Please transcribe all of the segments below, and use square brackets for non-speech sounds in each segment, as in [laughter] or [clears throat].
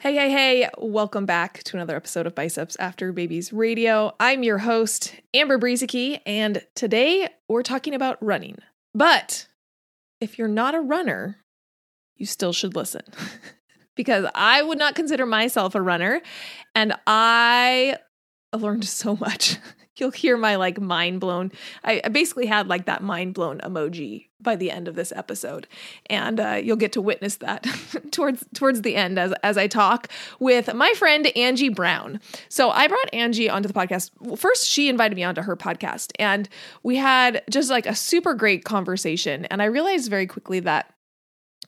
Hey, hey, hey, welcome back to another episode of Biceps After Babies Radio. I'm your host, Amber Brueseke, and today we're talking about running. But if you're not a runner, you still should listen [laughs] because I would not consider myself a runner, and I learned so much you'll hear my like mind blown. I, I basically had like that mind blown emoji by the end of this episode, and uh, you'll get to witness that [laughs] towards towards the end as as I talk with my friend Angie Brown. So I brought Angie onto the podcast. First, she invited me onto her podcast, and we had just like a super great conversation. And I realized very quickly that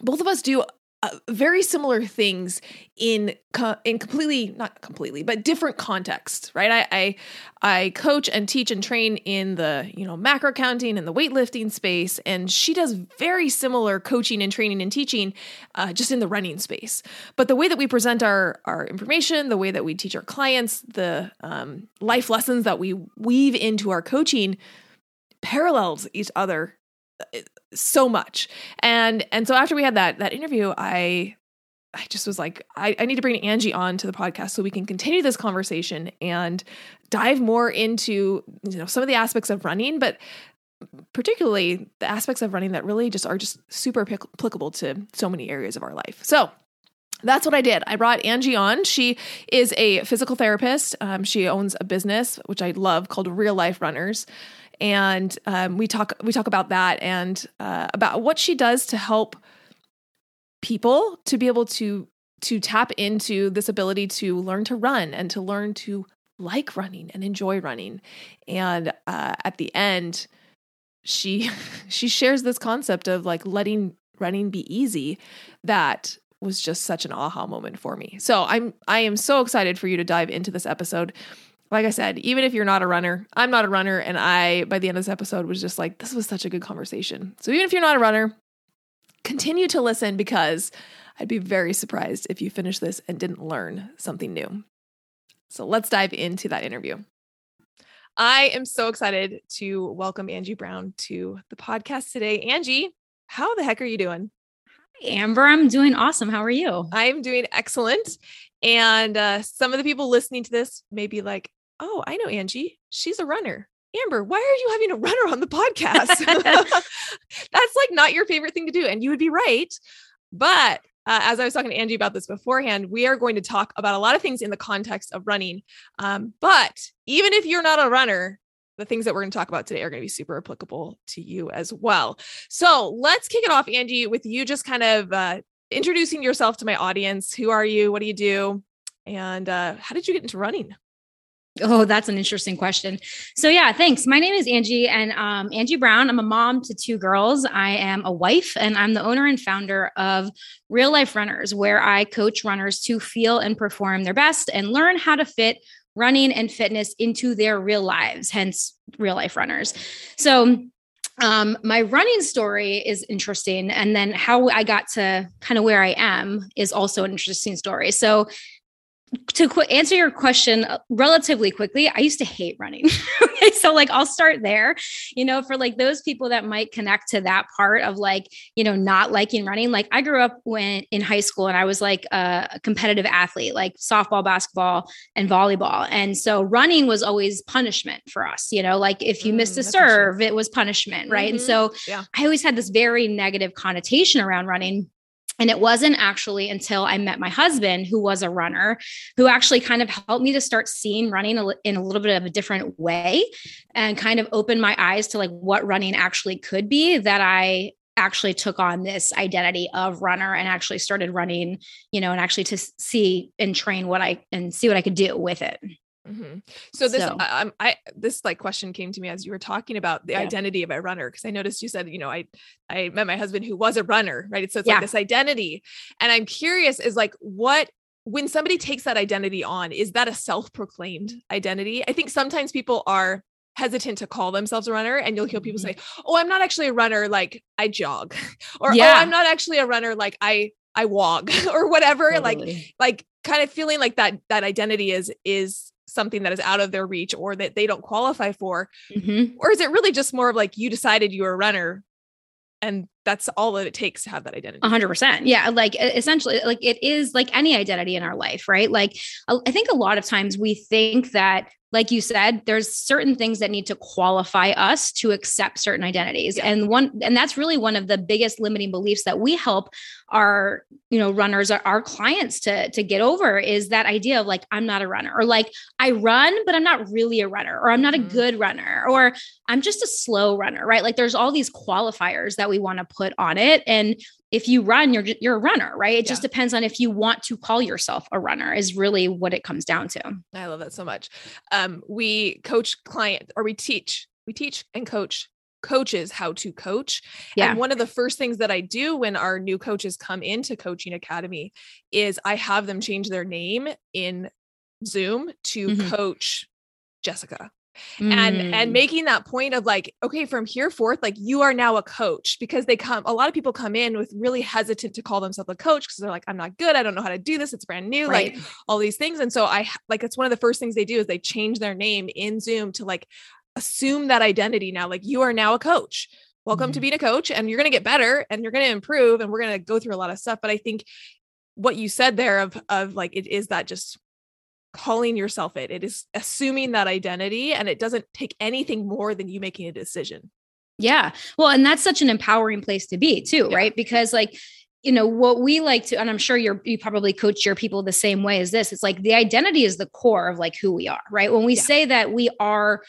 both of us do uh, very similar things in co- in completely not completely but different contexts right? I, I i coach and teach and train in the you know macro counting and the weightlifting space and she does very similar coaching and training and teaching uh, just in the running space. But the way that we present our our information the way that we teach our clients the um, life lessons that we weave into our coaching parallels each other so much. And and so after we had that that interview, I I just was like, I, I need to bring Angie on to the podcast so we can continue this conversation and dive more into you know some of the aspects of running, but particularly the aspects of running that really just are just super applicable to so many areas of our life. So that's what I did. I brought Angie on. She is a physical therapist. Um, she owns a business, which I love, called Real Life Runners and um, we talk we talk about that and uh, about what she does to help people to be able to to tap into this ability to learn to run and to learn to like running and enjoy running. And uh, at the end she [laughs] she shares this concept of like letting running be easy that was just such an aha moment for me. So i'm i am so excited for you to dive into this episode like I said, even if you're not a runner, I'm not a runner. And I, by the end of this episode, was just like, this was such a good conversation. So even if you're not a runner, continue to listen because I'd be very surprised if you finish this and didn't learn something new. So let's dive into that interview. I am so excited to welcome Angie Brown to the podcast today. Angie, how the heck are you doing? Hi, Amber. I'm doing awesome. How are you? I'm doing excellent. And uh, some of the people listening to this may be like, oh, I know Angie. She's a runner. Amber, why are you having a runner on the podcast? [laughs] [laughs] That's like not your favorite thing to do. And you would be right. But uh, as I was talking to Angie about this beforehand, we are going to talk about a lot of things in the context of running. Um, but even if you're not a runner, the things that we're going to talk about today are going to be super applicable to you as well. So let's kick it off, Angie, with you just kind of uh, introducing yourself to my audience. Who are you? What do you do? And uh, how did you get into running? Oh, that's an interesting question. So, yeah, thanks. My name is Angie and um, Angie Brown. I'm a mom to two girls. I am a wife and I'm the owner and founder of Real Life Runners, where I coach runners to feel and perform their best and learn how to fit running and fitness into their real lives, hence, real life runners. So, um, my running story is interesting. And then how I got to kind of where I am is also an interesting story. So, to qu- answer your question uh, relatively quickly, I used to hate running. okay, [laughs] so like I'll start there. You know, for like those people that might connect to that part of like, you know, not liking running. Like I grew up when in high school and I was like a, competitive athlete, like softball, basketball, and volleyball. And so running was always punishment for us, you know, like if you mm, missed a serve, it was punishment, right? Mm-hmm. And so yeah. I always had this very negative connotation around running And it wasn't actually until I met my husband, who was a runner, who actually kind of helped me to start seeing running in a little bit of a different way and kind of opened my eyes to like what running actually could be that I actually took on this identity of runner and actually started running, you know, and actually to see and train what I and see what I could do with it. Mm-hmm. So this, so. I, I, this like question came to me as you were talking about the yeah. identity of a runner because I noticed you said, you know, I, I met my husband who was a runner, right? So it's yeah. like this identity, and I'm curious, is like what when somebody takes that identity on, is that a self-proclaimed identity? I think sometimes people are hesitant to call themselves a runner and you'll hear people mm-hmm. say oh i'm not actually a runner like i jog [laughs] or oh, yeah. oh i'm not actually a runner like i i walk [laughs] or whatever totally. like like kind of feeling like that that identity is is something that is out of their reach or that they don't qualify for mm-hmm. or is it really just more of like you decided you were a runner and that's all that it takes to have that identity. 100% yeah like essentially like it is like any identity in our life right? Like i think a lot of times we think that like you said there's certain things that need to qualify us to accept certain identities. Yeah. and one and that's really one of the biggest limiting beliefs that we help our you know runners our, our clients to to get over is that idea of like i'm not a runner or like i run but i'm not really a runner or i'm not mm-hmm. a good runner or i'm just a slow runner right? Like there's all these qualifiers that we want to put on it and if you run you're you're a runner right it yeah. just depends on if you want to call yourself a runner is really what it comes down to i love that so much um, we coach client or we teach we teach and coach coaches how to coach yeah. and one of the first things that i do when our new coaches come into coaching academy is i have them change their name in zoom to mm-hmm. coach jessica mm. and and mm. making that point of like okay from here forth like you are now a coach because they come a lot of people come in with really hesitant to call themselves a coach because they're like i'm not good i don't know how to do this it's brand new right. like all these things and so i like it's one of the first things they do is they change their name in zoom to like assume that identity now like you are now a coach welcome mm. to mm-hmm. being a coach and you're going to get better and you're going to improve and we're going to go through a lot of stuff but i think what you said there of of like it is that just calling yourself it. It is assuming that identity and it doesn't take anything more than you making a decision. Yeah. Well, and that's such an empowering place to be too, yeah. right? Because like you know what we like to and i'm sure you're you probably coach your people the same way as this it's like the identity is the core of like who we are right when we yeah. say that we are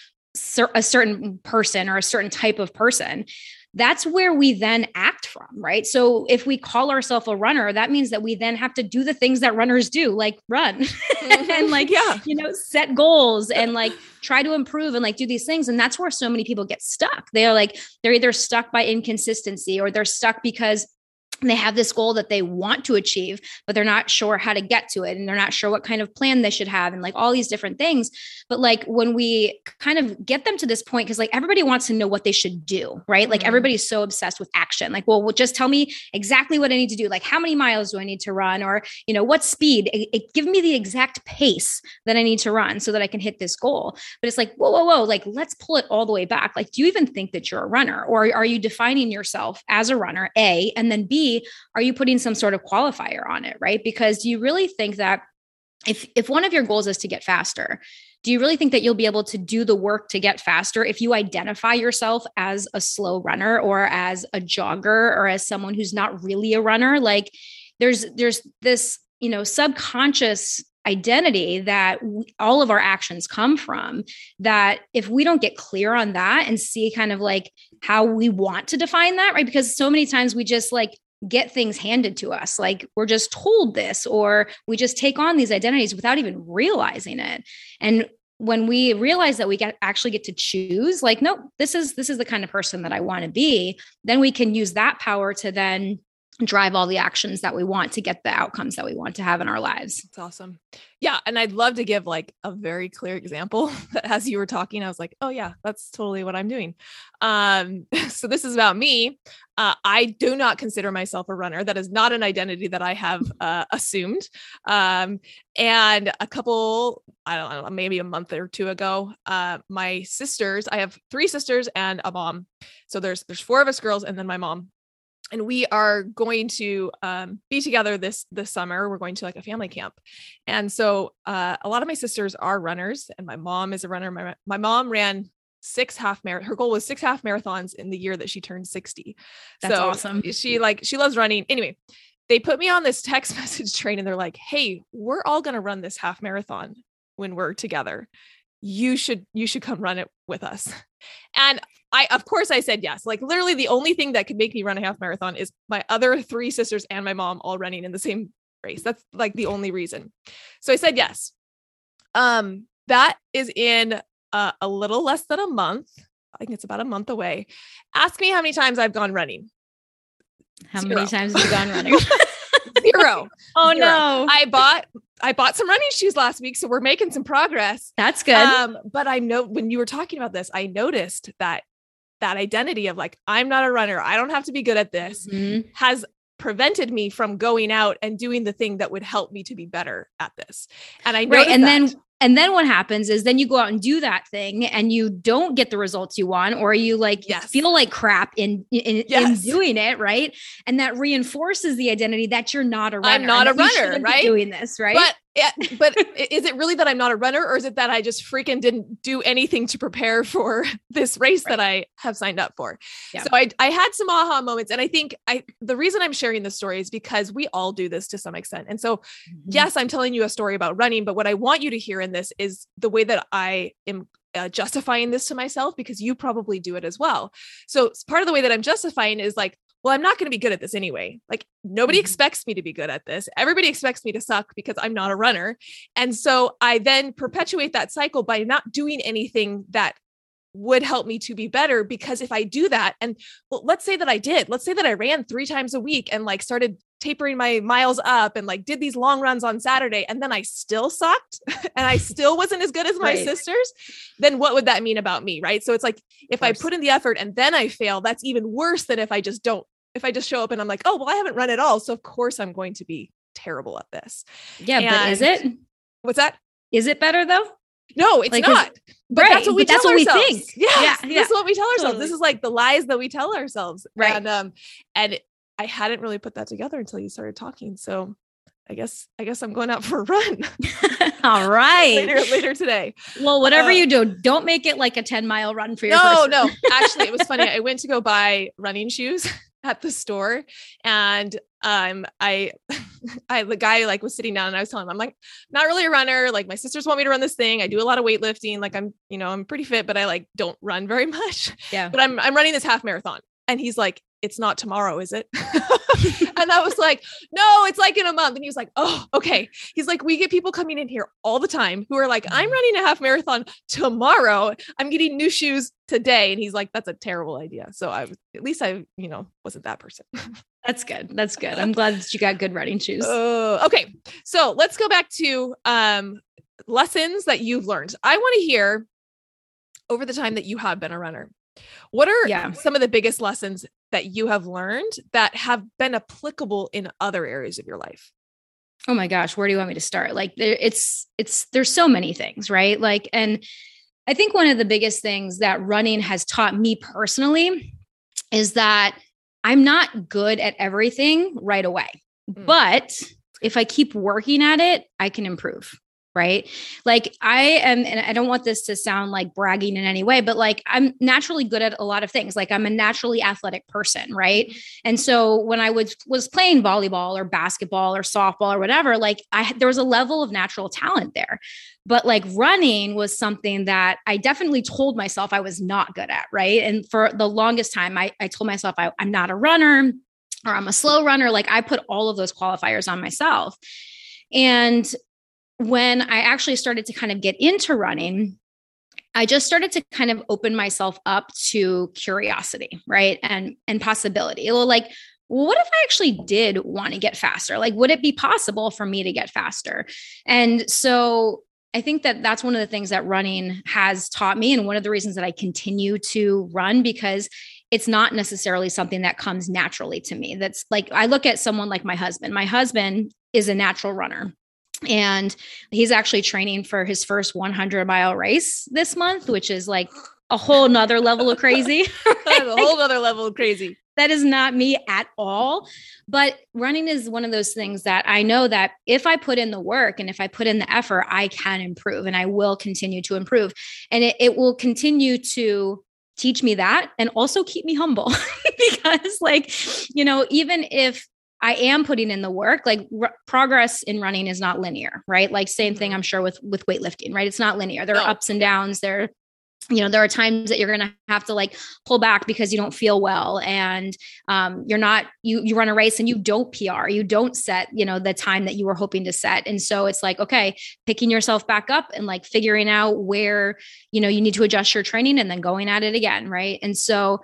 a certain person or a certain type of person that's where we then act from, right? So if we call ourselves a runner, that means that we then have to do the things that runners do, like run [laughs] mm-hmm. and like, yeah, you know, set goals and [laughs] like try to improve and like do these things. And that's where so many people get stuck. They're like, they're either stuck by inconsistency or they're stuck because they have this goal that they want to achieve, but they're not sure how to get to it. And they're not sure what kind of plan they should have and like all these different things. But like when we kind of get them to this point, because like everybody wants to know what they should do, right? Like mm-hmm. everybody's so obsessed with action. Like, well, well, just tell me exactly what I need to do. Like, how many miles do I need to run? Or, you know, what speed? It, it, give me the exact pace that I need to run so that I can hit this goal. But it's like, whoa, whoa, whoa, like let's pull it all the way back. Like, do you even think that you're a runner? Or are you defining yourself as a runner, A, and then B, are you putting some sort of qualifier on it, right? Because do you really think that if if one of your goals is to get faster, do you really think that you'll be able to do the work to get faster if you identify yourself as a slow runner or as a jogger or as someone who's not really a runner? Like there's there's this, you know, subconscious identity that all of our actions come from that if we don't get clear on that and see kind of like how we want to define that right because so many times we just like get things handed to us. Like we're just told this, or we just take on these identities without even realizing it. And when we realize that we get actually get to choose, like, no, this is this is the kind of person that I want to be, then we can use that power to then drive all the actions that we want to get the outcomes that we want to have in our lives. It's awesome. Yeah. And I'd love to give like a very clear example [laughs] that as you were talking, I was like, oh, yeah, that's totally what I'm doing. Um, [laughs] so this is about me. Uh, I do not consider myself a runner. That is not an identity that I have [laughs] uh, assumed. Um, and a couple, I don't know, maybe a month or two ago, uh, my sisters, I have three sisters and a mom. So there's there's four of us girls and then my mom and we are going to um, be together this this summer. We're going to like a family camp. And so uh, a lot of my sisters are runners and my mom is a runner. My, my mom ran six half marathon her goal was six half marathons in the year that she turned 60 that's so awesome. she like she loves running. Anyway they put me on this text [laughs] message train and they're like, "Hey, we're all going to run this half marathon when we're together. You should you should come run it with us." And I of course I said yes. Like literally the only thing that could make me run a half marathon is my other three sisters and my mom all running in the same race. That's like the only reason. So I said yes. Um that is in uh, a little less than a month. I think it's about a month away. Ask me how many times I've gone running. How Zero. many times have you gone running? [laughs] Zero. [laughs] oh Zero. no. I bought I bought some running shoes last week, so we're making some progress. That's good. Um, but I know when you were talking about this, I noticed that that identity of like I'm not a runner, I don't have to be good at this, Mhm. has prevented me from going out and doing the thing that would help me to be better at this. And I know Right. And then and then what happens is then you go out and do that thing and you don't get the results you want or you like Yes. feel like crap in in, Yes. in doing it right and that reinforces the identity that you're not a runner I'm not a runner, right? doing this right But it, but [laughs] is it really that I'm not a runner, or is it that I just freaking didn't do anything to prepare for [laughs] this race that I have signed up for? Yeah. So I I had some aha moments, and I think I the reason I'm sharing this story is because we all do this to some extent. And so Mhm. yes, I'm telling you a story about running, but what I want you to hear in this is the way that I am uh, justifying this to myself because you probably do it as well. So part of the way that I'm justifying is like, well, I'm not going to be good at this anyway. Like nobody Mhm. expects me to be good at this. Everybody expects me to suck because I'm not a runner. And so I then perpetuate that cycle by not doing anything that would help me to be better because if I do that and well, let's say that I did, let's say that I ran 3 times a week and like started tapering my miles up and like did these long runs on Saturday and then I still sucked [laughs] and I [laughs] still wasn't as good as my Right. sisters, then what would that mean about me, right? So it's like if I put in the effort and then I fail, that's even worse than if I just don't if I just show up and I'm like, "Oh, well I haven't run at all, so of course I'm going to be terrible at this." yeah but is it What's that? is it better though No, it's Like, not. But right, that's what we that's tell what we ourselves. think. [laughs] Yes, Yeah, this is what we tell ourselves. This is like the lies that we tell ourselves. Right. And um, and I hadn't really put that together until you started talking. So I guess I guess I'm going out for a run [laughs] [laughs] all right later later today. well whatever Uh, you do don't make it like a 10 mile run for your No, first no. Actually, it was funny. I went to go buy running shoes at the store and um I [laughs] I the guy like was sitting down and I was telling him I'm like not really a runner. Like my sisters want me to run this thing. I do a lot of weightlifting. Like I'm you know I'm pretty fit but I like don't run very [laughs] much. Yeah. But I'm I'm running this half marathon. And he's like it's not tomorrow is it [laughs] and I was like no it's like in a month and he was like oh okay he's like we get people coming in here all the time who are like I'm Mhm. running a half marathon tomorrow I'm getting new shoes today and he's like that's a terrible idea so I was at least I you know wasn't that person [laughs] that's good that's good i'm glad that you got good running shoes Oh, okay. So let's go back to um, lessons that you've learned. I want to hear over the time that you have been a runner. What are Yeah. some of the biggest lessons that you have learned that have been applicable in other areas of your life? oh my gosh where do you want me to start like there it's it's there's so many things right like and i think one of the biggest things that running has taught me personally is that i'm not good at everything right away Mm. but if i keep working at it i can improve right like i am and i don't want this to sound like bragging in any way but like i'm naturally good at a lot of things like i'm a naturally athletic person right and so when I was was playing volleyball or basketball or softball or whatever, like I there was a level of natural talent there. But like running was something that I definitely told myself I was not good at, right? And for the longest time, I, I told myself I, I'm not a runner or I'm a slow runner. Like I put all of those qualifiers on myself. And when I actually started to kind of get into running, I just started to kind of open myself up to curiosity, right? And and possibility. Well, like, what if I actually did want to get faster? Like, would it be possible for me to get faster? And so I think that that's one of the things that running has taught me, and one of the reasons that I continue to run because it's not necessarily something that comes naturally to me. That's like I look at someone like my husband. My husband is a natural runner. And he's actually training for his first 100 mile race this month, which is like a whole nother level of crazy. [laughs] A [laughs] whole other level of crazy. that is not me at all. But running is one of those things that I know that if I put in the work and if I put in the effort, I can improve and I will continue to improve. And it, it will continue to teach me that and also keep me humble [laughs] because, like, you know, even if I am putting in the work. Like r- progress in running is not linear, right? Like same thing, mm-hmm. I'm sure with with weightlifting, right? It's not linear. There are ups and downs. There, you know, there are times that you're going to have to like pull back because you don't feel well, and um, you're not you you run a race and you don't PR, you don't set you know the time that you were hoping to set, and so it's like okay, picking yourself back up and like figuring out where you know you need to adjust your training and then going at it again, right? And so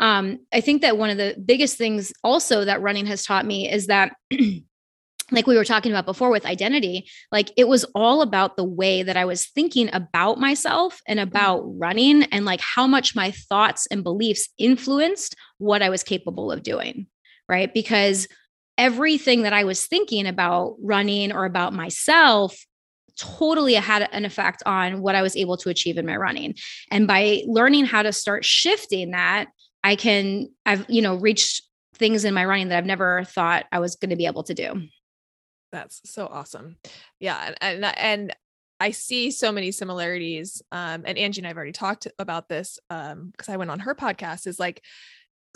um, I think that one of the biggest things also that running has taught me is that. [clears throat] like we were talking about before with identity, like it was all about the way that I was thinking about myself and about running and like how much my thoughts and beliefs influenced what I was capable of doing. Right. Because everything that I was thinking about running or about myself totally had an effect on what I was able to achieve in my running. And by learning how to start shifting that, I can, I've, you know, reached things in my running that I've never thought I was going to be able to do. That's so awesome. Yeah. And, and, and I see so many similarities. Um, and Angie and I've already talked about this um, because I went on her podcast is like,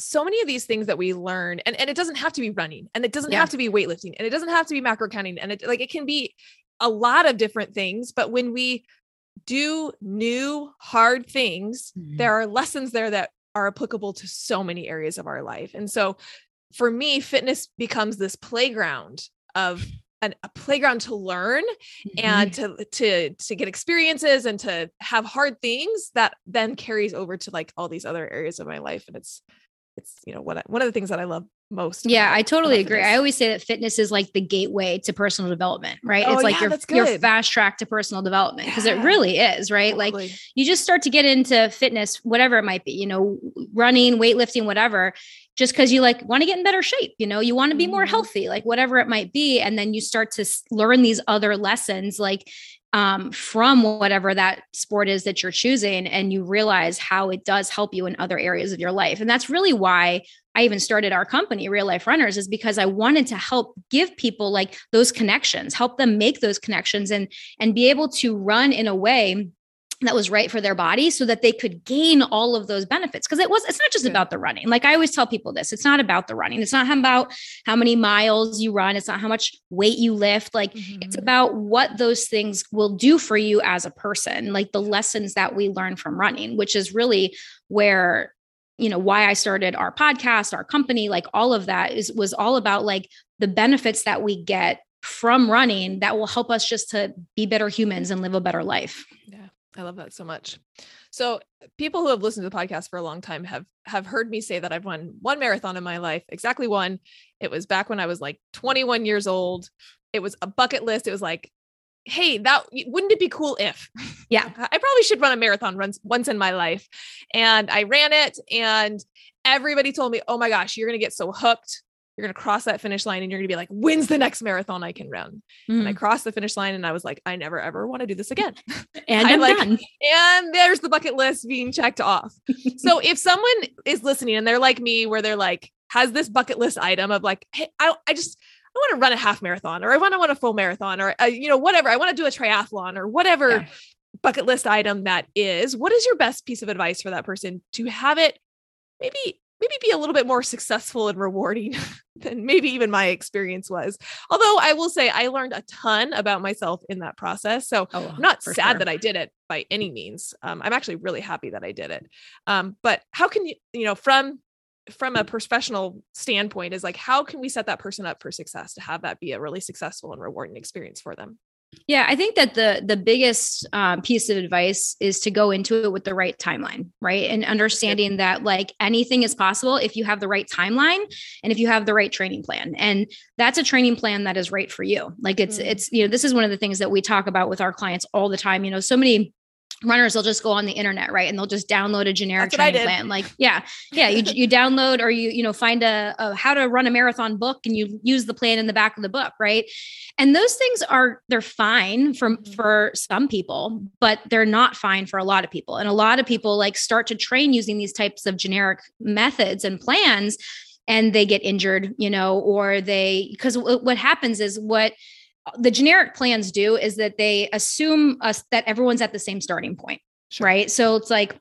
so many of these things that we learn and, and it doesn't have to be running and it doesn't yeah. have to be weightlifting and it doesn't have to be macro counting and it like it can be a lot of different things but when we do new hard things mm-hmm. there are lessons there that are applicable to so many areas of our life. And so for me, fitness becomes this playground of an, a playground to learn mm-hmm. and to to to get experiences and to have hard things that then carries over to like all these other areas of my life. And it's it's you know what I, one of the things that I love most. Yeah, I totally agree. I always say that fitness is like the gateway to personal development, right? Oh, it's like yeah, your your fast track to personal development because yeah. it really is, right? Totally. Like you just start to get into fitness, whatever it might be, you know, running, weightlifting, whatever, just because you like want to get in better shape, you know, you want to be more mm-hmm. healthy, like whatever it might be, and then you start to learn these other lessons, like um, from whatever that sport is that you're choosing and you realize how it does help you in other areas of your life. And that's really why i even started our company real life runners is because i wanted to help give people like those connections help them make those connections and and be able to run in a way that was right for their body so that they could gain all of those benefits. Because it was it's not just about the running. Like i always tell people this it's not about the running. It's not about how many miles you run. It's not how much weight you lift. Like mm-hmm. it's about what those things will do for you as a person like the lessons that we learn from running which is really where you know why i started our podcast our company like all of that is was all about like the benefits that we get from running that will help us just to be better humans and live a better life. Yeah I love that so much. So people who have listened to the podcast for a long time have have heard me say that I've won one marathon in my life, exactly one. It was back when I was like 21 years old. It was a bucket list. It was like, hey, that wouldn't it be cool if? Yeah, [laughs] I probably should run a marathon runs once in my life. And I ran it and everybody told me, "Oh my gosh, you're going to get so hooked you're going to cross that finish line and you're going to be like, when's the next marathon I can run? Mm. And I mm. crossed the finish line and I was like, I never ever want to do this again. [laughs] And I'm like, done. And there's the bucket list being checked off. [laughs] so if someone is listening and they're like me, where they're like, has this bucket list item of like, hey, I, I just, I want to run a half marathon or I want to run a full marathon or, uh, you know, whatever. I want to do a triathlon or whatever yeah. bucket list item that is. What is your best piece of advice for that person to have it maybe maybe be a little bit more successful and rewarding [laughs] than maybe even my experience was. Although I will say I learned a ton about myself in that process. So oh, I'm not sad sure. that I did it by any means. Um, I'm actually really happy that I did it. Um, but how can you, you know, from from a professional standpoint is like how can we set that person up for success to have that be a really successful and rewarding experience for them yeah, I think that the the biggest um, piece of advice is to go into it with the right timeline, right? And understanding that like anything is possible if you have the right timeline and if you have the right training plan, and that's a training plan that is right for you. Like it's mm. it's you know this is one of the things that we talk about with our clients all the time. You know, so many runners will just go on the internet right? And they'll just download a generic training plan. Like yeah yeah you, you download or you you know find a, a, how to run a marathon book and you use the plan in the back of the book right? And those things are they're fine for mm-hmm. for some people but they're not fine for a lot of people. And a lot of people like start to train using these types of generic methods and plans and they get injured you know or they because what happens is what the generic plans do is that they assume us that everyone's at the same starting point, sure. right? So it's like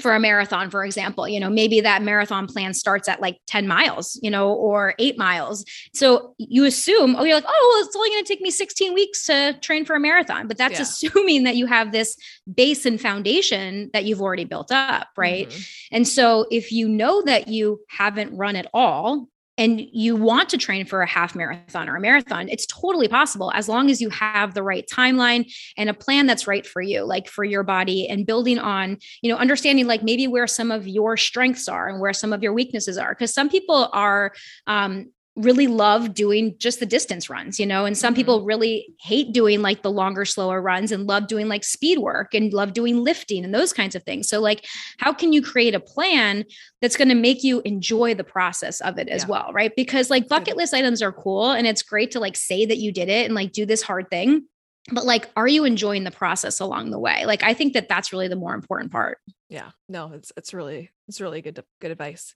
for a marathon, for example, you know, maybe that marathon plan starts at like 10 miles, you know, or eight miles. So you assume, oh, you're like, oh, well, it's only going to take me 16 weeks to train for a marathon. But that's yeah. assuming that you have this base and foundation that you've already built up. Right. Mm-hmm. And so if you know that you haven't run at all, and you want to train for a half marathon or a marathon, it's totally possible as long as you have the right timeline and a plan that's right for you, like for your body and building on, you know, understanding like maybe where some of your strengths are and where some of your weaknesses are. Cause some people are um, really love doing just the distance runs, you know, and some mm-hmm. people really hate doing like the longer, slower runs and love doing like speed work and love doing lifting and those kinds of things. So, like, how can you create a plan that's going to make you enjoy the process of it as yeah. well? Right. Because like bucket list items are cool and it's great to like say that you did it and like do this hard thing but like are you enjoying the process along the way like i think that that's really the more important part yeah no it's it's really it's really good good advice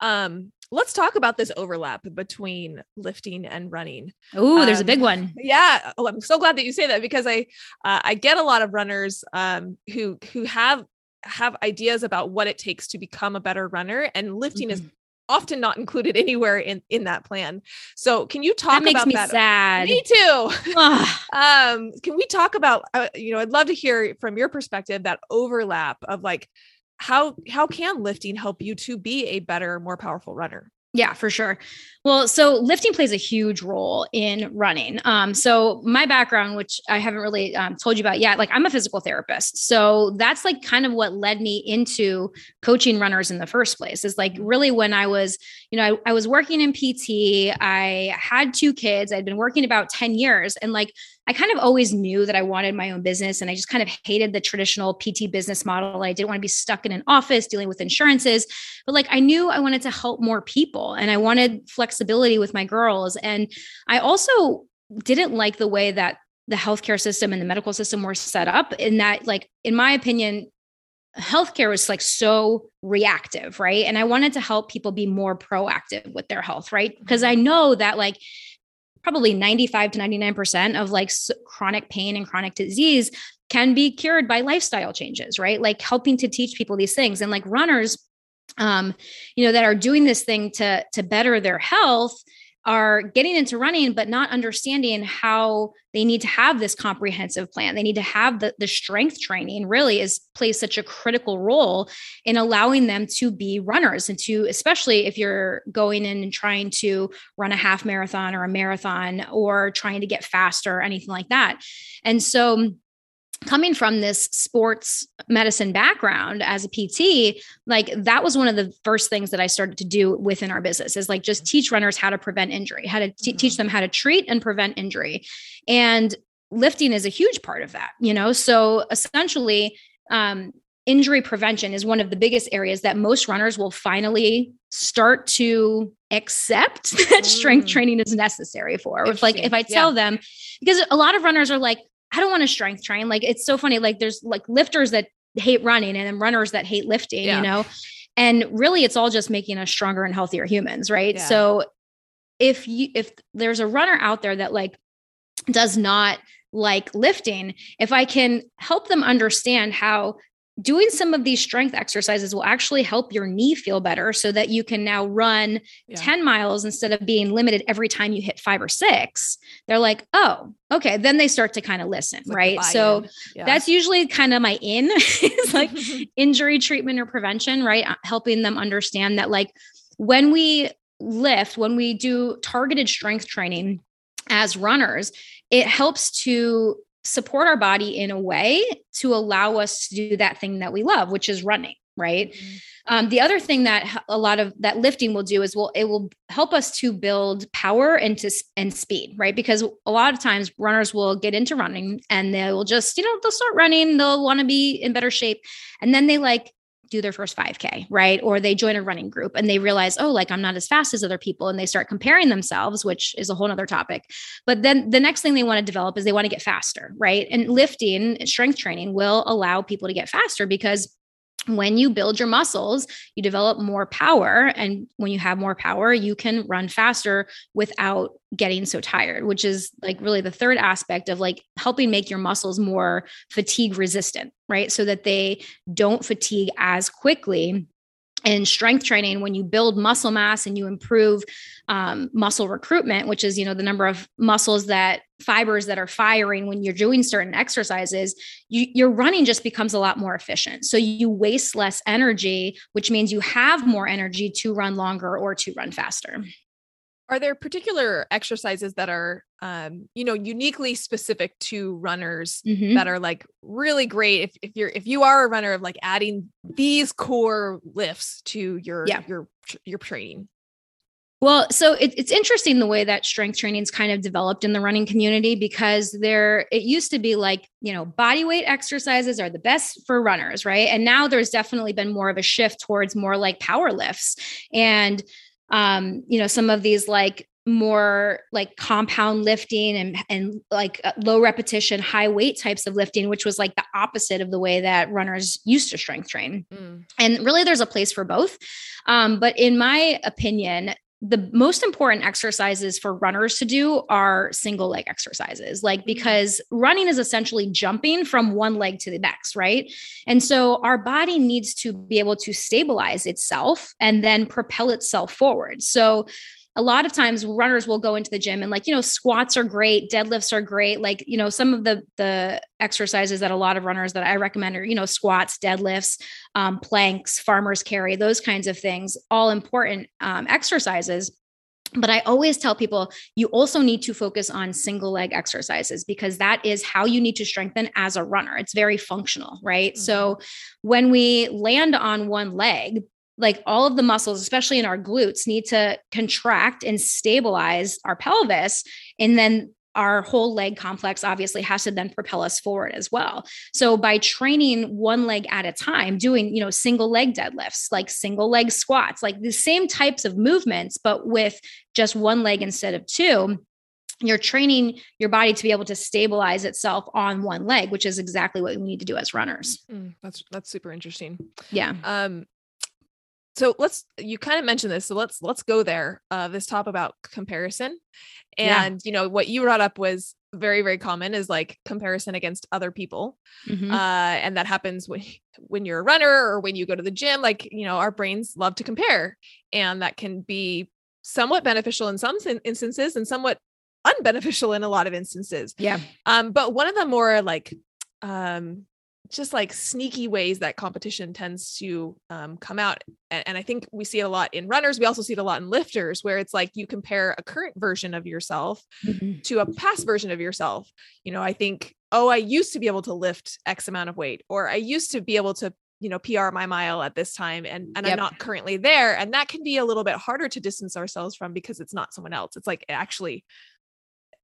um let's talk about this overlap between lifting and running oh um, there's a big um, one yeah oh, i'm so glad that you say that because i uh, i get a lot of runners um who who have have ideas about what it takes to become a better runner and lifting mm-hmm. is often not included anywhere in in that plan. So can you talk that makes about me that? Sad. Me too. [laughs] um, can we talk about? Uh, you know, I'd love to hear from your perspective that overlap of like how how can lifting help you to be a better, more powerful runner? Yeah, for sure. Well, so lifting plays a huge role in running. Um, so my background, which I haven't really um, told you about yet, like I'm a physical therapist. So that's like kind of what led me into coaching runners in the first place. Is like really when I was, you know, I, I was working in PT. I had two kids. I'd been working about ten years, and like I kind of always knew that I wanted my own business and I just kind of hated the traditional PT business model. I didn't want to be stuck in an office dealing with insurances, but like I knew I wanted to help more people and I wanted flexibility with my girls. And I also didn't like the way that the healthcare system and the medical system were set up in that like in my opinion healthcare was like so reactive, right? And I wanted to help people be more proactive with their health, right? Because I know that like probably 95 to 99% of like chronic pain and chronic disease can be cured by lifestyle changes, right? Like helping to teach people these things and like runners um you know that are doing this thing to to better their health are getting into running but not understanding how they need to have this comprehensive plan. They need to have the, the strength training really is plays such a critical role in allowing them to be runners and to especially if you're going in and trying to run a half marathon or a marathon or trying to get faster or anything like that. And so coming from this sports medicine background as a PT, like that was one of the first things that I started to do within our business is like just teach runners how to prevent injury, how to t- teach mm-hmm. them how to treat and prevent injury. And lifting is a huge part of that, you know? So essentially, um, injury prevention is one of the biggest areas that most runners will finally start to accept [laughs] that strength mm. training is necessary for. If like if I tell yeah. them, because a lot of runners are like, I don't want to strength train. Like it's so funny. Like there's like lifters that hate running and then runners that hate lifting, yeah. you know? And really it's all just making us stronger and healthier humans, right? Yeah. So if you if there's a runner out there that like does not like lifting, if I can help them understand how doing some of these strength exercises will actually help your knee feel better so that you can now run yeah. 10 miles instead of being limited every time you hit five or six. They're like, oh, okay. Then they start to kind of listen, like right? So yeah. that's usually kind of my in [laughs] is like [laughs] injury treatment or prevention, right? Uh, helping them understand that, like, when we lift, when we do targeted strength training as runners, it helps to support our body in a way to allow us to do that thing that we love, which is running, right? Mm-hmm. Um, the other thing that a lot of that lifting will do is will it will help us to build power and to and speed, right? Because a lot of times runners will get into running and they will just you know they'll start running, they'll want to be in better shape, and then they like do their first 5K, right? Or they join a running group and they realize, oh, like I'm not as fast as other people. And they start comparing themselves, which is a whole other topic. But then the next thing they want to develop is they want to get faster, right? And lifting, strength training will allow people to get faster because when you build your muscles, you develop more power. And when you have more power, you can run faster without getting so tired, which is like really the third aspect of like helping make your muscles more fatigue resistant, right? So that they don't fatigue as quickly in strength training when you build muscle mass and you improve um, muscle recruitment which is you know the number of muscles that fibers that are firing when you're doing certain exercises you, your running just becomes a lot more efficient so you waste less energy which means you have more energy to run longer or to run faster are there particular exercises that are, um, you know, uniquely specific to runners mm-hmm. that are like really great if, if you're if you are a runner of like adding these core lifts to your yeah. your your training? Well, so it, it's interesting the way that strength training's kind of developed in the running community because there it used to be like, you know, body weight exercises are the best for runners, right? And now there's definitely been more of a shift towards more like power lifts. And um, you know, some of these like more like compound lifting and and like uh, low repetition high weight types of lifting which was like the opposite of the way that runners used to strength train mm. and really there's a place for both um, but in my opinion the most important exercises for runners to do are single leg exercises like mm-hmm. because running is essentially jumping from one leg to the next right and so our body needs to be able to stabilize itself and then propel itself forward so a lot of times runners will go into the gym and like you know squats are great deadlifts are great like you know some of the the exercises that a lot of runners that i recommend are you know squats deadlifts um, planks farmers carry those kinds of things all important um, exercises but I always tell people you also need to focus on single leg exercises because that is how you need to strengthen as a runner. It's very functional, right? Mm-hmm. So when we land on one leg, like all of the muscles, especially in our glutes, need to contract and stabilize our pelvis. And then our whole leg complex obviously has to then propel us forward as well. So by training one leg at a time, doing, you know, single leg deadlifts, like single leg squats, like the same types of movements, but with just one leg instead of two, you're training your body to be able to stabilize itself on one leg, which is exactly what we need to do as runners. Mm, that's that's super interesting. Yeah. Um so let's you kind of mentioned this so let's let's go there uh this top about comparison and yeah. you know what you brought up was very very common is like comparison against other people mm-hmm. uh and that happens when [laughs] when you're a runner or when you go to the gym like you know our brains love to compare and that can be somewhat beneficial in some instances and somewhat unbeneficial in a lot of instances yeah um but one of the more like um just like sneaky ways that competition tends to um, come out. And, and, I think we see it a lot in runners. We also see it a lot in lifters, where it's like you compare a current version of yourself mm-hmm. to a past version of yourself. You know, I think, oh, I used to be able to lift X amount of weight, or I used to be able to, you know, PR my mile at this time, and and yep. I'm not currently there. And that can be a little bit harder to distance ourselves from because it's not someone else. It's like actually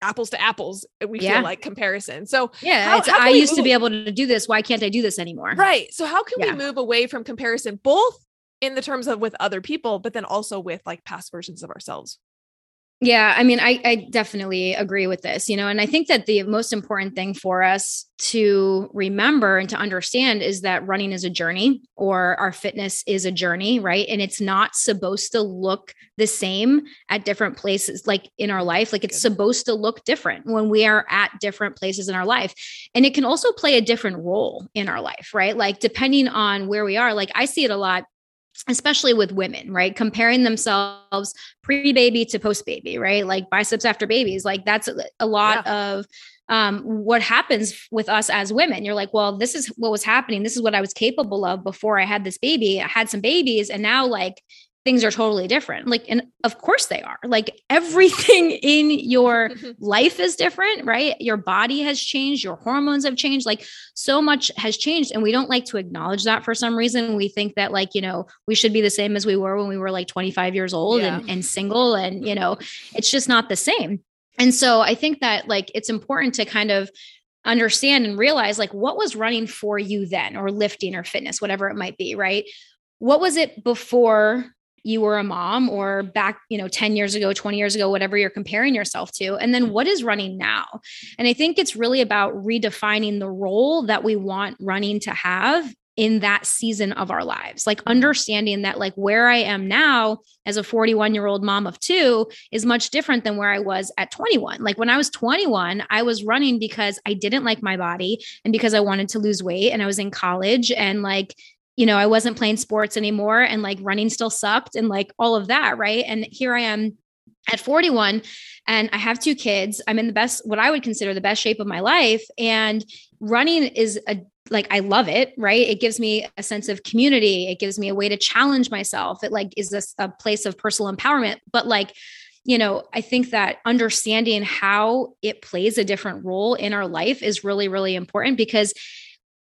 apples to apples we yeah. feel like comparison so yeah how, how i used move? to be able to do this why can't i do this anymore right so how can yeah. we move away from comparison both in the terms of with other people but then also with like past versions of ourselves yeah, I mean, I, I definitely agree with this, you know, and I think that the most important thing for us to remember and to understand is that running is a journey or our fitness is a journey, right? And it's not supposed to look the same at different places, like in our life. Like it's supposed to look different when we are at different places in our life. And it can also play a different role in our life, right? Like depending on where we are, like I see it a lot especially with women, right? Comparing themselves pre baby to post baby, right? Like biceps after babies. Like that's a, lot yeah. of um, what happens with us as women. You're like, well, this is what was happening. This is what I was capable of before I had this baby. I had some babies, and now like things are totally different. Like, and of course they are. Like everything [laughs] in your [laughs] life is different, right? Your body has changed, your hormones have changed. Like so much has changed. And we don't like to acknowledge that for some reason. We think that, like, you know, we should be the same as we were when we were like 25 years old yeah. and, and single. And, you know, it's just not the same. And so I think that like it's important to kind of understand and realize like what was running for you then or lifting or fitness, whatever it might be, right? What was it before you were a mom or back, you know, 10 years ago, 20 years ago, whatever you're comparing yourself to. And then what is running now? And I think it's really about redefining the role that we want running to have in that season of our lives. Like understanding that like where I am now as a 41 year old mom of two is much different than where I was at 21. Like when I was 21, I was running because I didn't like my body and because I wanted to lose weight and I was in college and like you know, I wasn't playing sports anymore and like running still sucked and like all of that, right? And here I am at 41 and I have two kids. I'm in the best, what I would consider the best shape of my life. And running is a, like, I love it, right? It gives me a sense of community. It gives me a way to challenge myself. It like is this a place of personal empowerment. But like, you know, I think that understanding how it plays a different role in our life is really, really important because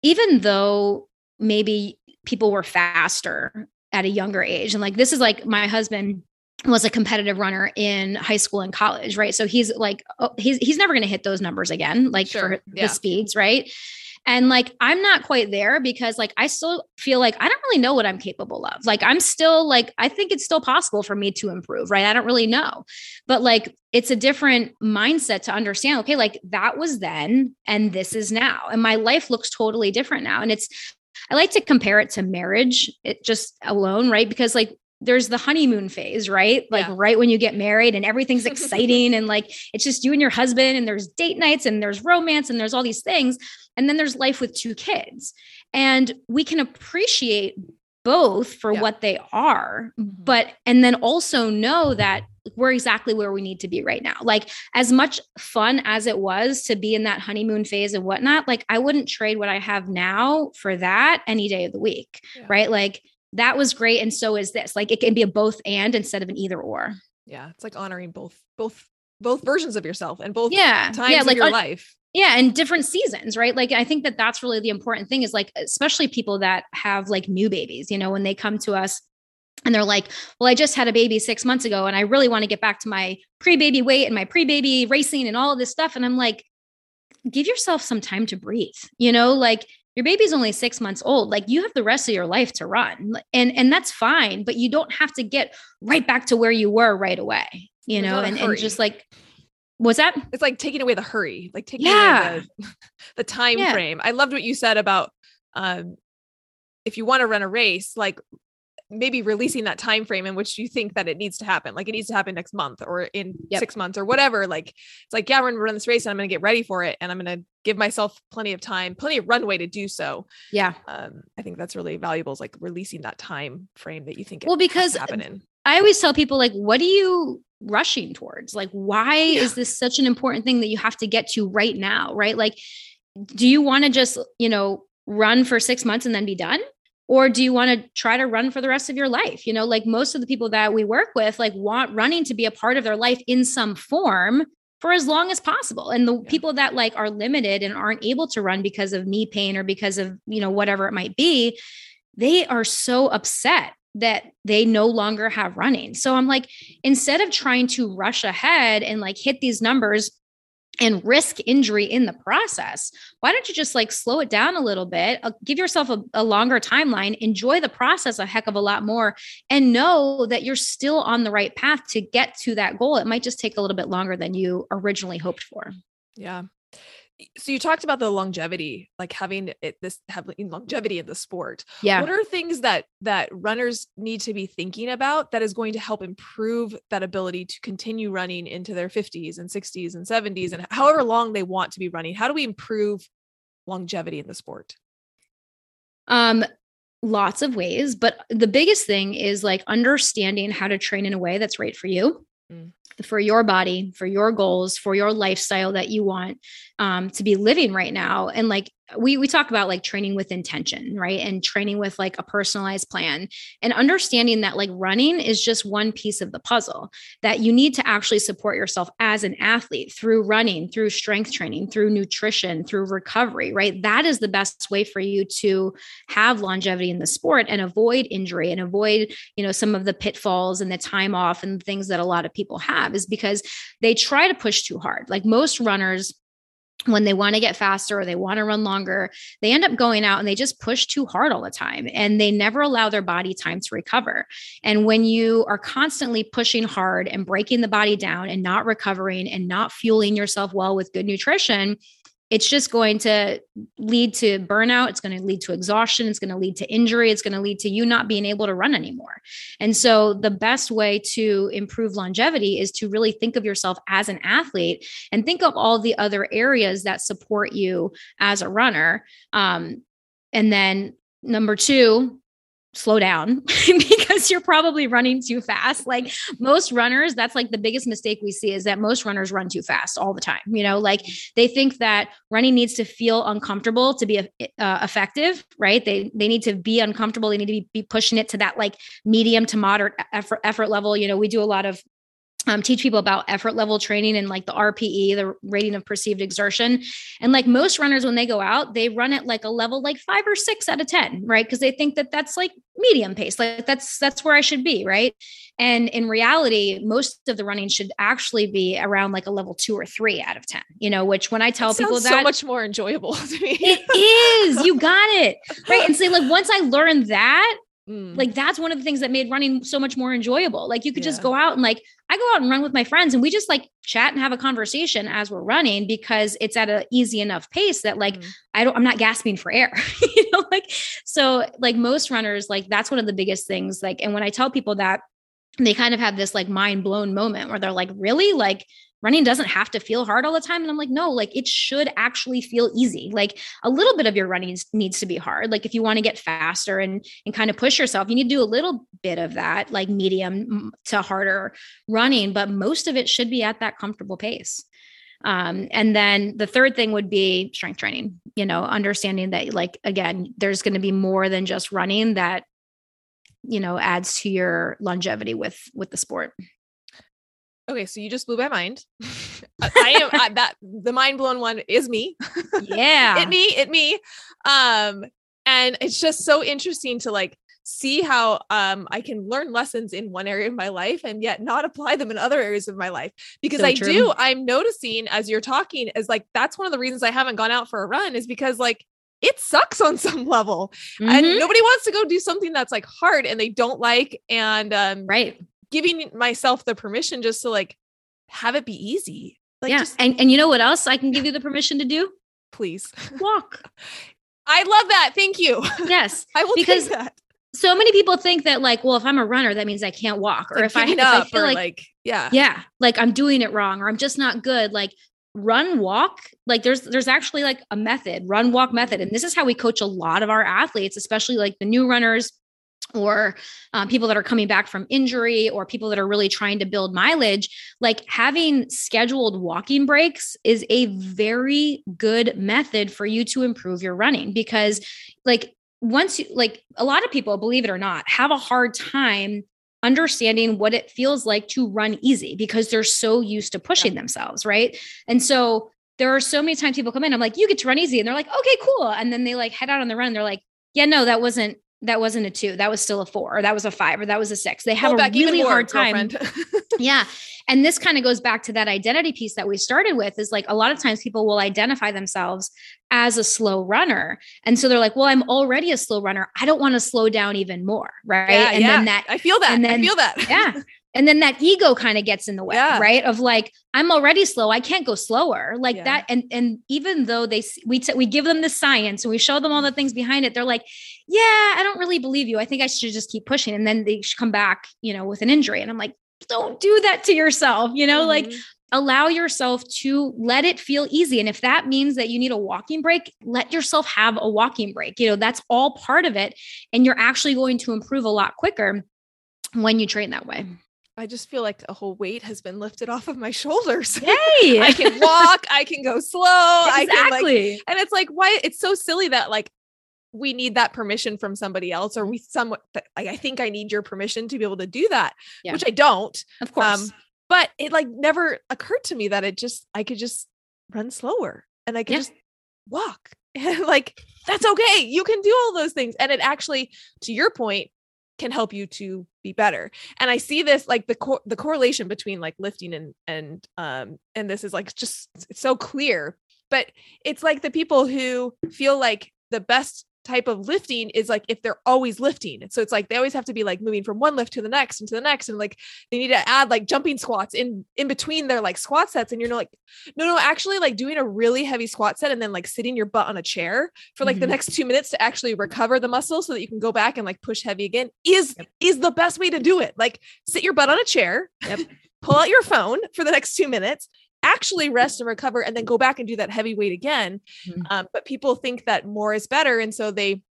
even though maybe people were faster at a younger age, and like this is like my husband was a competitive runner in high school and college, right? So he's like, oh, he's he's never going to hit those numbers again, like sure. for yeah. the speeds, right? And like, I'm not quite there because like I still feel like I don't really know what I'm capable of. Like, I'm still like, I think it's still possible for me to improve, right? I don't really know. But like, it's a different mindset to understand, okay, like that was then and this is now. And my life looks totally different now. And it's, I like to compare it to marriage, it just alone, right? Because like there's the honeymoon phase, right? Like yeah. right when you get married and everything's [laughs] exciting and like it's just you and your husband and there's date nights and there's romance and there's all these things. And then there's life with two kids. And we can appreciate both for yeah. what they are, mm-hmm. but and then also know that we're exactly where we need to be right now. Like as much fun as it was to be in that honeymoon phase and whatnot, like I wouldn't trade what I have now for that any day of the week. Yeah. Right. Like that was great and so is this like it can be a both and instead of an either or yeah it's like honoring both both both versions of yourself and both yeah times yeah, like, of your life yeah and different seasons right? Like i think that that's really the important thing is like especially people that have like new babies you know when they come to us and they're like well i just had a baby six months ago and i really want to get back to my pre-baby weight and my pre-baby racing and all of this stuff. And i'm like give yourself some time to breathe you know? Like your baby's only six months old. Like you have the rest of your life to run. And and that's fine but you don't have to get right back to where you were right away you know? and, and just like was that it's like taking away the hurry like taking yeah. away the, [laughs] the time yeah. frame i loved what you said about um if you want to run a race like maybe releasing that time frame in which you think that it needs to happen like it needs to happen next month or in yep. six months or whatever like it's like yeah we're gonna run this race and i'm gonna get ready for it and i'm gonna give myself plenty of time plenty of runway to do so yeah um i think that's really valuable is like releasing that time frame that you think well because i always tell people like what do you rushing towards? Like why yeah. is this such an important thing that you have to get to right now right? Like do you want to just you know run for six months and then be done? Or do you want to try to run for the rest of your life? You know like most of the people that we work with like want running to be a part of their life in some form for as long as possible. And the yeah. people that like are limited and aren't able to run because of knee pain or because of you know whatever it might be they are so upset that they no longer have running. So i'm like instead of trying to rush ahead and like hit these numbers and risk injury in the process why don't you just like slow it down a little bit uh, give yourself a, a, longer timeline enjoy the process a heck of a lot more and know that you're still on the right path to get to that goal. It might just take a little bit longer than you originally hoped for. Yeah so you talked about the longevity like having it this having longevity in the sport. Yeah. What are things that that runners need to be thinking about that is going to help improve that ability to continue running into their 50s and 60s and 70s and however long they want to be running? How do we improve longevity in the sport? Um lots of ways but the biggest thing is like understanding how to train in a way that's right for you. Mm for your body, for your goals, for your lifestyle that you want um, to be living right now. And like we we talk about like training with intention, right? And training with like a personalized plan and understanding that like running is just one piece of the puzzle that you need to actually support yourself as an athlete through running, through strength training, through nutrition, through recovery, right? That is the best way for you to have longevity in the sport and avoid injury and avoid, you know, some of the pitfalls and the time off and things that a lot of people have is because they try to push too hard. Like most runners when they want to get faster or they want to run longer, they end up going out and they just push too hard all the time and they never allow their body time to recover. And when you are constantly pushing hard and breaking the body down and not recovering and not fueling yourself well with good nutrition, it's just going to lead to burnout. It's going to lead to exhaustion. It's going to lead to injury. It's going to lead to you not being able to run anymore. And so, the best way to improve longevity is to really think of yourself as an athlete and think of all the other areas that support you as a runner. Um, and then, number two, slow down [laughs] because you're probably running too fast. Like most runners, that's like the biggest mistake we see is that most runners run too fast all the time. You know, like they think that running needs to feel uncomfortable to be uh, effective, right? They they need to be uncomfortable. They need to be, be pushing it to that like medium to moderate effort effort level. You know, we do a lot of um, teach people about effort level training and like the RPE, the rating of perceived exertion. And like most runners, when they go out, they run at like a level like five or six out of 10, right? Because they think that that's like medium pace, like that's, that's where I should be, right? And in reality, most of the running should actually be around like a level two or three out of 10, you know, which when I tell people that so much more enjoyable [laughs] to me. it is, you got it. Right. And say, so like, once I learned that, Mm. Like that's one of the things that made running so much more enjoyable. Like you could yeah. just go out and like I go out and run with my friends and we just like chat and have a conversation as we're running because it's at an easy enough pace that like mm. I don't I'm not gasping for air. [laughs] you know like so like most runners like that's one of the biggest things like and when I tell people that they kind of have this like mind blown moment where they're like really like running doesn't have to feel hard all the time. And I'm like, no, like it should actually feel easy. Like a little bit of your running needs to be hard. Like if you want to get faster and and kind of push yourself, you need to do a little bit of that, like medium to harder running, but most of it should be at that comfortable pace. Um, and then the third thing would be strength training, you know, understanding that like again, there's going to be more than just running that you know adds to your longevity with with the sport Okay, so you just blew my mind. [laughs] I am I, that the mind blown one is me. [laughs] Yeah. it me, it me. Um and it's just so interesting to like see how um I can learn lessons in one area of my life and yet not apply them in other areas of my life because so I true. do I'm noticing as you're talking is like that's one of the reasons I haven't gone out for a run is because like it sucks on [laughs] some level mm-hmm. and nobody wants to go do something that's like hard and they don't like and um right giving myself the permission just to like have it be easy. Like yeah. Just, and, and you know what else I can give you the permission to do? Please walk. [laughs] I love that. Thank you. Yes. [laughs] I will because that. So many people think that like, well, if I'm a runner, that means I can't walk. Or like if, I, if I feel like, like, yeah, yeah, like I'm doing it wrong or I'm just not good. Like run walk like there's there's actually like a method run walk method and this is how we coach a lot of our athletes especially like the new runners or um, people that are coming back from injury or people that are really trying to build mileage like having scheduled walking breaks is a very good method for you to improve your running because like once you like a lot of people believe it or not have a hard time understanding what it feels like to run easy because they're so used to pushing yeah. themselves right and so there are so many times people come in i'm like you get to run easy and they're like okay cool and then they like head out on the run they're like yeah no that wasn't that wasn't a two that was still a four or that was a five or that was a six. They have a really more, hard time. [laughs] [laughs] yeah and this kind of goes back to that identity piece that we started with is like a lot of times people will identify themselves as a slow runner and so they're like well i'm already a slow runner. I don't want to slow down even more right? Yeah, and yeah. then that i feel that. and then, i feel that. Yeah [laughs] and then that ego kind of gets in the way yeah. right? Of like i'm already slow. I can't go slower. Like yeah. that and and even though they we t- we give them the science and we show them all the things behind it they're like yeah i don't really believe you. I think i should just keep pushing. And then they come back you know with an injury. And i'm like don't do that to yourself you know? Mm-hmm. like allow yourself to let it feel easy. And if that means that you need a walking break let yourself have a walking break. You know that's all part of it. And you're actually going to improve a lot quicker when you train that way I just feel like a whole weight has been lifted off of my shoulders. [laughs] Hey, I can walk, I can go slow. Exactly. I can like, and it's like, why? It's so silly that like we need that permission from somebody else, or we somewhat like I think I need your permission to be able to do that, yeah. which I don't. Of course. Um, but it like never occurred to me that it just I could just run slower and I could yeah. just walk. [laughs] Like that's okay. You can do all those things. And it actually, to your point, can help you to be better. And i see this like the co- the correlation between like lifting and and um and this is like just so clear. But it's like the people who feel like the best type of lifting is like if they're always lifting. So it's like they always have to be like moving from one lift to the next and to the next. And like they need to add like jumping squats in in between their like squat sets. And you're like, no, no, actually like doing a really heavy squat set and then like sitting your butt on a chair for like mm-hmm. the next two minutes to actually recover the muscle so that you can go back and like push heavy again is yep. is the best way to do it. Like sit your butt on a chair. Yep. [laughs] pull out your phone for the next two minutes actually rest and recover and then go back and do that heavy weight again. Mm-hmm. Um, but people think that more is better. And so they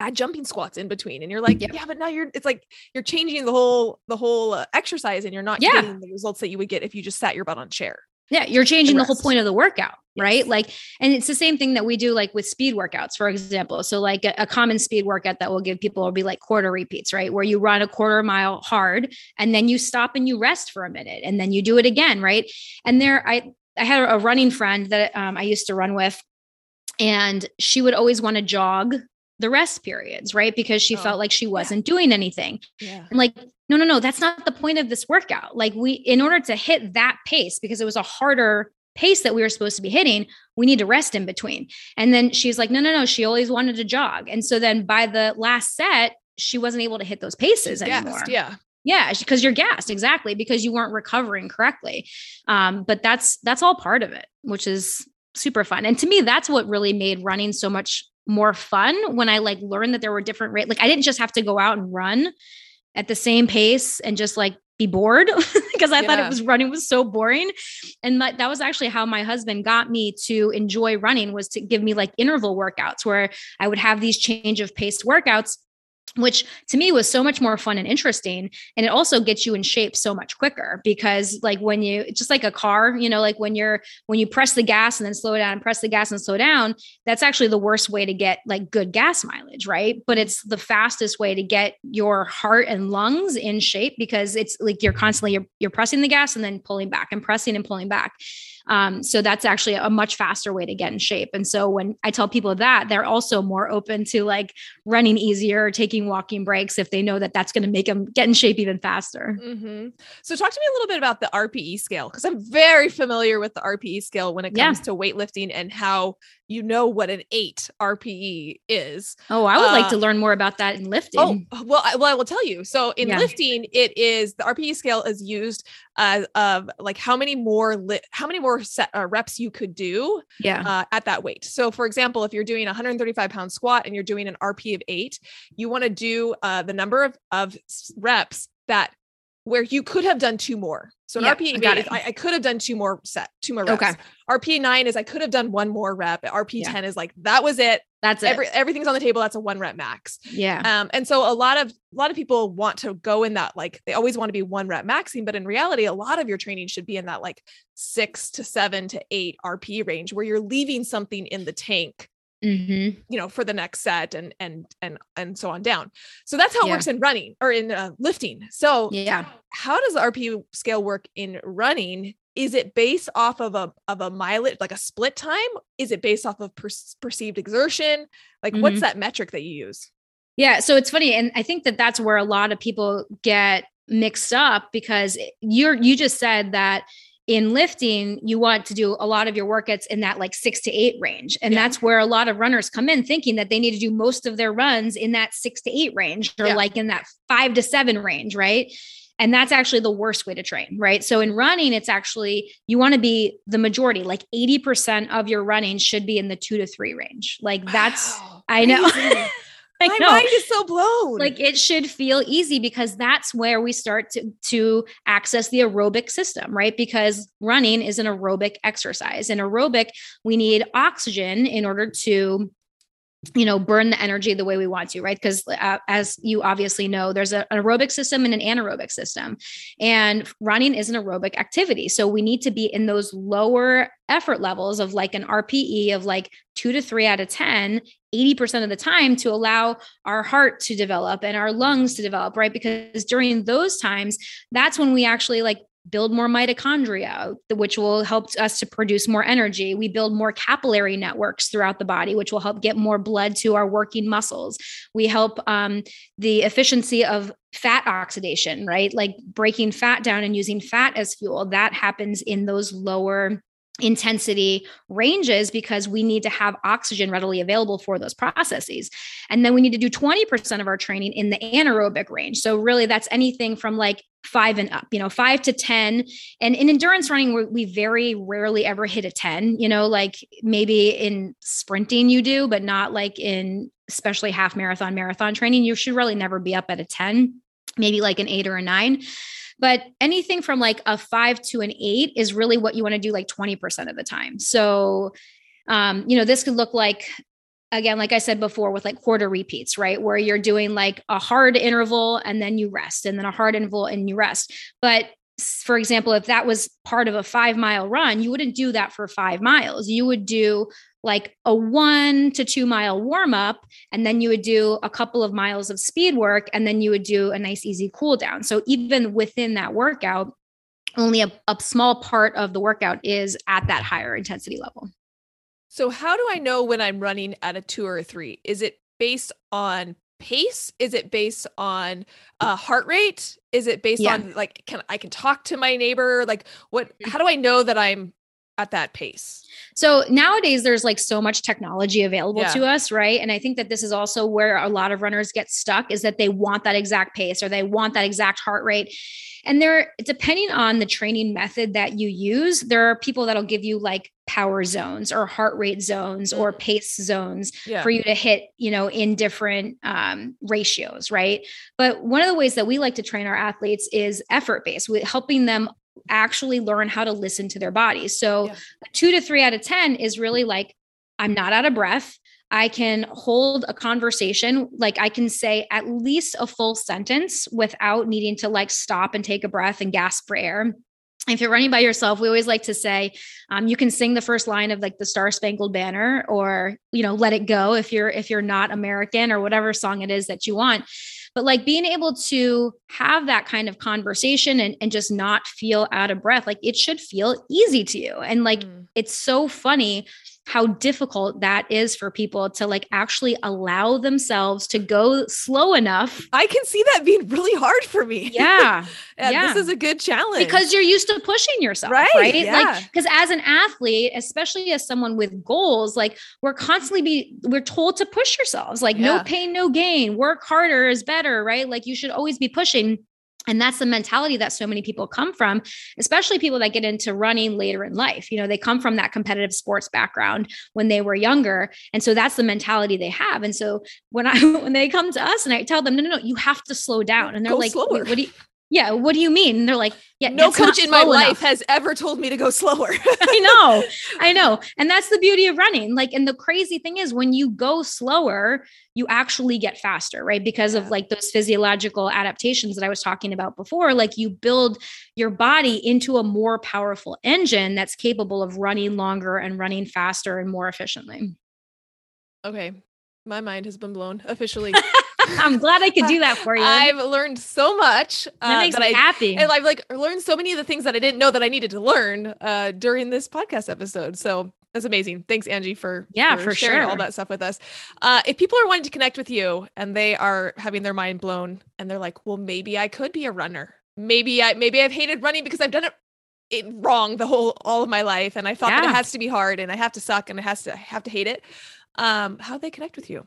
add jumping squats in between and you're like yep. yeah but now you're it's like you're changing the whole the whole uh, exercise and you're not yeah. getting the results that you would get if you just sat your butt on chair yeah, you're changing the whole point of the workout, yes. right? Like, and it's the same thing that we do like with speed workouts, for example. So, like a, a, common speed workout that we'll give people will be like quarter repeats, right? Where you run a quarter mile hard and then you stop and you rest for a minute and then you do it again, right? And there, I I had a running friend that um, I used to run with, and she would always want to jog the rest periods, right? Because she oh, felt like she wasn't yeah. doing anything. Yeah. And like, no, no, no, that's not the point of this workout. Like, we, in order to hit that pace, because it was a harder pace that we were supposed to be hitting, we need to rest in between. And then she's like, no, no, no, she always wanted to jog. And so then by the last set, she wasn't able to hit those paces anymore. yeah. Yeah, because you're gassed exactly because you weren't recovering correctly. Um, but that's that's all part of it, which is super fun. And to me, that's what really made running so much more fun when I like learned that there were different rates. Like I didn't just have to go out and run at the same pace and just like be bored [laughs] because I yeah. thought it was running was so boring. And that, that was actually how my husband got me to enjoy running was to give me like interval workouts where I would have these change of pace workouts which to me was so much more fun and interesting and it also gets you in shape so much quicker because like when you just like a car you know like when you're when you press the gas and then slow down and press the gas and slow down that's actually the worst way to get like good gas mileage right? But it's the fastest way to get your heart and lungs in shape because it's like you're constantly you're, you're pressing the gas and then pulling back and pressing and pulling back um, so that's actually a much faster way to get in shape. And so when I tell people that, they're also more open to like running easier, taking walking breaks if they know that that's going to make them get in shape even faster. Mm-hmm. So talk to me a little bit about the RPE scale because I'm very familiar with the RPE scale when it comes yeah. to weightlifting and how you know what an eight RPE is. Oh, I would uh, like to uh, learn more about that in lifting. Oh, well, I, well, I will tell you. So in yeah. lifting, it is the RPE scale is used uh, of like how many more li- how many more set uh, reps you could do yeah. Uh, at that weight. So for example, if you're doing a 135 pound squat and you're doing an RP of eight, you want to do uh, the number of, of reps that where you could have done two more. So an yeah, RPE I, I, I, could have done two more set, two more reps. Okay. RPE nine is I could have done one more rep. Yeah. 10 is like that was it. That's it. Every, everything's on the table. That's a one rep max. Yeah. Um, and so a lot of a lot of people want to go in that like they always want to be one rep maxing, but in reality, a lot of your training should be in that like six to seven to eight RP range where you're leaving something in the tank Mm-hmm. you know for the next set and and and and so on down. So that's how it yeah. works in running or in uh, lifting. So yeah. how does the rp scale work in running? Is it based off of a of a mileage like a split time? Is it based off of per- perceived exertion? Like mm-hmm. what's that metric that you use? Yeah so it's funny and i think that that's where a lot of people get mixed up because you're you just said that in lifting, you want to do a lot of your workouts in that like six to eight range. And yeah. that's where a lot of runners come in thinking that they need to do most of their runs in that six to eight range or yeah. like in that five to seven range, right? And that's actually the worst way to train, right? So in running, it's actually, you want to be the majority, like 80% of your running should be in the two to three range. Like that's, I know. [laughs] My mind is so blown. Like it should feel easy because that's where we start to, to access the aerobic system, right? Because running is an aerobic exercise. And aerobic, we need oxygen in order to you know burn the energy the way we want to right? Because uh, as you obviously know there's a, an aerobic system and an anaerobic system. And running is an aerobic activity. So we need to be in those lower effort levels of like an rpe of like 2 to 3 out of 10 80% of the time to allow our heart to develop and our lungs to develop right? Because during those times that's when we actually like build more mitochondria, which will help us to produce more energy. We build more capillary networks throughout the body, which will help get more blood to our working muscles. We help um, the efficiency of fat oxidation, right? Like breaking fat down and using fat as fuel. That happens in those lower intensity ranges because we need to have oxygen readily available for those processes. And then we need to do 20% of our training in the anaerobic range. So really that's anything from like five and up, you know, five to 10. And in endurance running, we very rarely ever hit a 10, you know, like maybe in sprinting you do, but not like in especially half marathon, marathon training. You should really never be up at a 10, maybe like an eight or a nine. But anything from like a five to an eight is really what you want to do like 20% of the time. So, um, you know, this could look like again, like I said before, with like quarter repeats, right? Where you're doing like a hard interval and then you rest, and then a hard interval and you rest. But for example, if that was part of a five mile run, you wouldn't do that for five miles. You would do like a one to two mile warm up, and then you would do a couple of miles of speed work, and then you would do a nice, easy cool down. So even within that workout, only a, a small part of the workout is at that higher intensity level. So, how do I know when I'm running at a two or a three? Is it based on pace? Is it based on uh, heart rate? Is it based yeah. on like can I can talk to my neighbor? Like what? Mm-hmm. How do I know that I'm at that pace? So nowadays there's like so much technology available yeah. to us, right? And I think that this is also where a lot of runners get stuck is that they want that exact pace or they want that exact heart rate. And there, depending on the training method that you use, there are people that'll give you like power zones or heart rate zones or mm. pace zones yeah. for you to hit, you know, in different um, ratios, right? But one of the ways that we like to train our athletes is effort based, helping them actually learn how to listen to their bodies. So, yeah. two to three out of 10 is really like, I'm not out of breath. I can hold a conversation. Like I can say at least a full sentence without needing to like stop and take a breath and gasp for air if you're running by yourself we always like to say um, you can sing the first line of like the star spangled banner or you know let it go if you're if you're not american or whatever song it is that you want but like being able to have that kind of conversation and, and just not feel out of breath like it should feel easy to you and like mm. it's so funny how difficult that is for people to like actually allow themselves to go slow enough. I can see that being really hard for me. [laughs] Yeah. yeah. This is a good challenge. Because you're used to pushing yourself. Right. Right. Yeah. Like, because as an athlete, especially as someone with goals, like we're constantly be we're told to push yourselves, like yeah. no pain, no gain, work harder is better, right? Like you should always be pushing. And that's the mentality that so many people come from, especially people that get into running later in life. You know, they come from that competitive sports background when they were younger. And so that's the mentality they have. And so when I [laughs] when they come to us and I tell them, no, no, no, you have to slow down. And they're Go like, what do you yeah, what do you mean? And they're like, yeah, no coach in my life enough. has ever told me to go slower. [laughs] [laughs] I know, I know. And that's the beauty of running. Like, and the crazy thing is when you go slower, you actually get faster, right? Because yeah. of like those physiological adaptations that I was talking about before. Like, you build your body into a more powerful engine that's capable of running longer and running faster and more efficiently. Okay. My mind has been blown officially. [laughs] [laughs] I'm glad I could do that for you. I've learned so much. Uh, that makes that me I, happy. And I've like learned so many of the things that I didn't know that I needed to learn uh, during this podcast episode. So that's amazing. Thanks, Angie, for yeah, for, for sharing sure. all that stuff with us. Uh, if people are wanting to connect with you and they are having their mind blown and they're like, well, maybe I could be a runner. Maybe I maybe I've hated running because I've done it it wrong the whole all of my life and i thought yeah. that it has to be hard and i have to suck and it has to I have to hate it um how they connect with you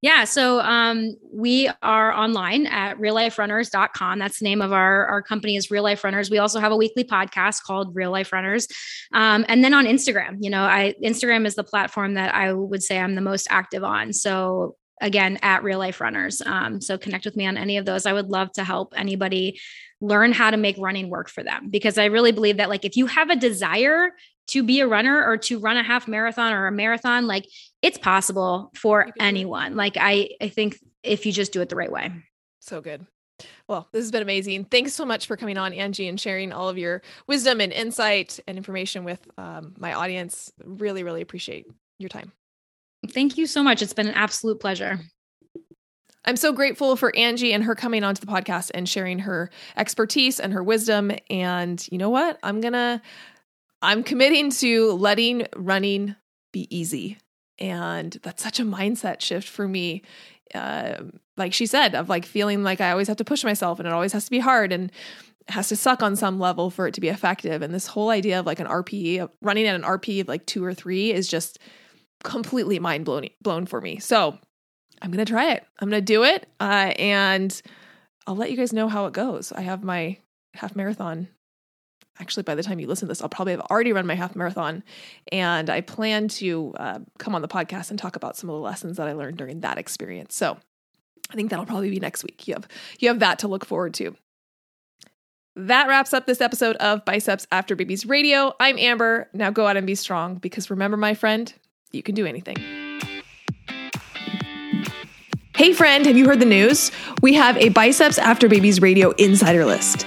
yeah. So um, we are online at realliferunners.com. That's the name of our, our company is Real Life Runners. We also have a weekly podcast called Real Life Runners. Um, and then on Instagram, you know, I Instagram is the platform that I would say I'm the most active on. So again, at Real Life Runners. Um, so connect with me on any of those. I would love to help anybody learn how to make running work for them because I really believe that like if you have a desire to be a runner or to run a half marathon or a marathon like it's possible for anyone like i i think if you just do it the right way so good well, this has been amazing. Thanks so much for coming on, Angie, and sharing all of your wisdom and insight and information with um, my audience. Really, really appreciate your time. Thank you so much. It's been an absolute pleasure. I'm so grateful for Angie and her coming onto the podcast and sharing her expertise and her wisdom. And you know what? I'm going to I'm committing to letting running be easy. And that's such a mindset shift for me. Uh, like she said, of like feeling like I always have to push myself and it always has to be hard. And has to suck on some level for it to be effective. And this whole idea of like an RPE, running at an RPE of like two or three is just completely mind blown blown for me. So I'm gonna try it. I'm gonna do it, uh, and I'll let you guys know how it goes. I have my half marathon. Actually, by the time you listen to this, I'll probably have already run my half marathon, and I plan to uh, come on the podcast and talk about some of the lessons that I learned during that experience. So I think that'll probably be next week. You have you have that to look forward to. That wraps up this episode of Biceps After Babies Radio. I'm Amber. Now go out and be strong because remember, my friend, you can do anything. Hey, friend, have you heard the news? We have a Biceps After Babies Radio insider list.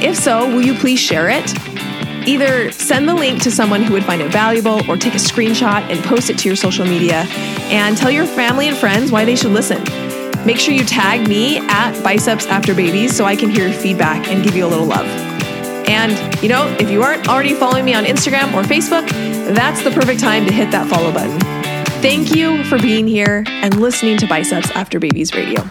If so, will you please share it? Either send the link to someone who would find it valuable or take a screenshot and post it to your social media and tell your family and friends why they should listen. Make sure you tag me at Biceps After Babies so I can hear your feedback and give you a little love. And, you know, if you aren't already following me on Instagram or Facebook, that's the perfect time to hit that follow button. Thank you for being here and listening to Biceps After Babies Radio.